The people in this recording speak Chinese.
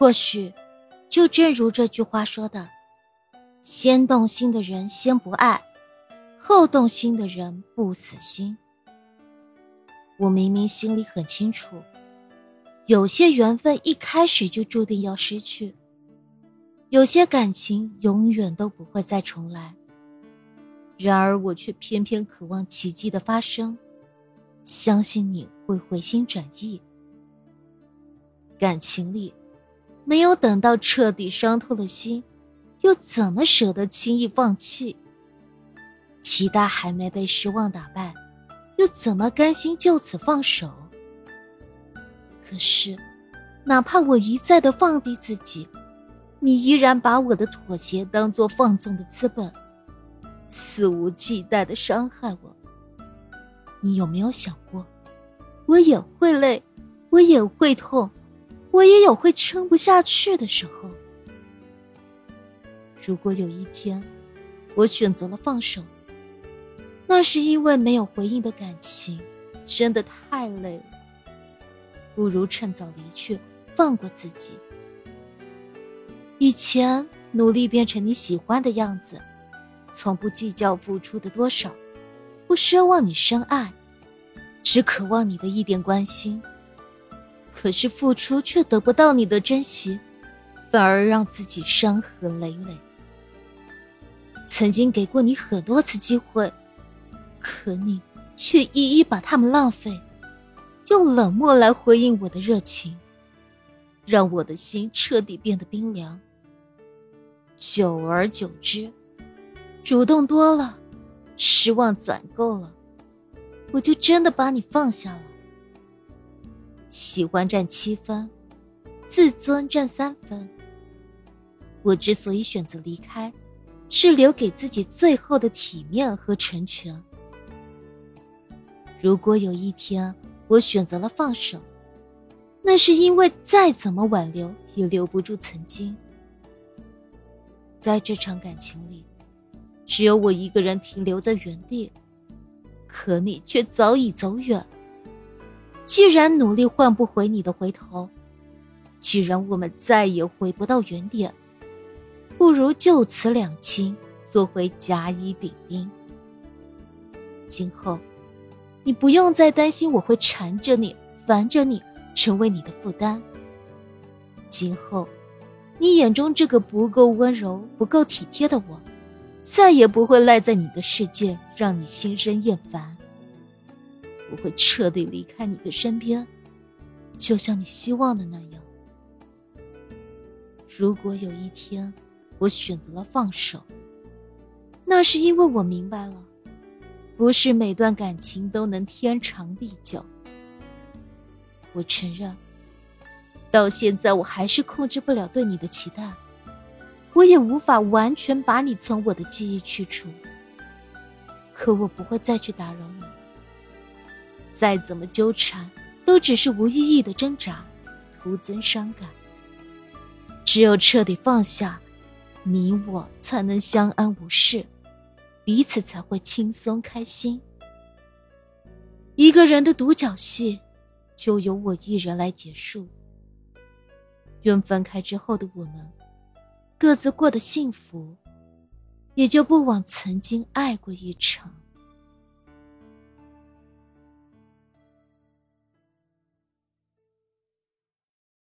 或许，就正如这句话说的：“先动心的人先不爱，后动心的人不死心。”我明明心里很清楚，有些缘分一开始就注定要失去，有些感情永远都不会再重来。然而，我却偏偏渴望奇迹的发生，相信你会回心转意。感情里。没有等到彻底伤透了心，又怎么舍得轻易放弃？齐大还没被失望打败，又怎么甘心就此放手？可是，哪怕我一再的放低自己，你依然把我的妥协当做放纵的资本，肆无忌惮的伤害我。你有没有想过，我也会累，我也会痛。我也有会撑不下去的时候。如果有一天，我选择了放手，那是因为没有回应的感情真的太累了，不如趁早离去，放过自己。以前努力变成你喜欢的样子，从不计较付出的多少，不奢望你深爱，只渴望你的一点关心。可是付出却得不到你的珍惜，反而让自己伤痕累累。曾经给过你很多次机会，可你却一一把他们浪费，用冷漠来回应我的热情，让我的心彻底变得冰凉。久而久之，主动多了，失望攒够了，我就真的把你放下了。喜欢占七分，自尊占三分。我之所以选择离开，是留给自己最后的体面和成全。如果有一天我选择了放手，那是因为再怎么挽留也留不住曾经。在这场感情里，只有我一个人停留在原地，可你却早已走远。既然努力换不回你的回头，既然我们再也回不到原点，不如就此两清，做回甲乙丙丁。今后，你不用再担心我会缠着你、烦着你，成为你的负担。今后，你眼中这个不够温柔、不够体贴的我，再也不会赖在你的世界，让你心生厌烦。我会彻底离开你的身边，就像你希望的那样。如果有一天我选择了放手，那是因为我明白了，不是每段感情都能天长地久。我承认，到现在我还是控制不了对你的期待，我也无法完全把你从我的记忆去除。可我不会再去打扰你。再怎么纠缠，都只是无意义的挣扎，徒增伤感。只有彻底放下，你我才能相安无事，彼此才会轻松开心。一个人的独角戏，就由我一人来结束。愿分开之后的我们，各自过得幸福，也就不枉曾经爱过一场。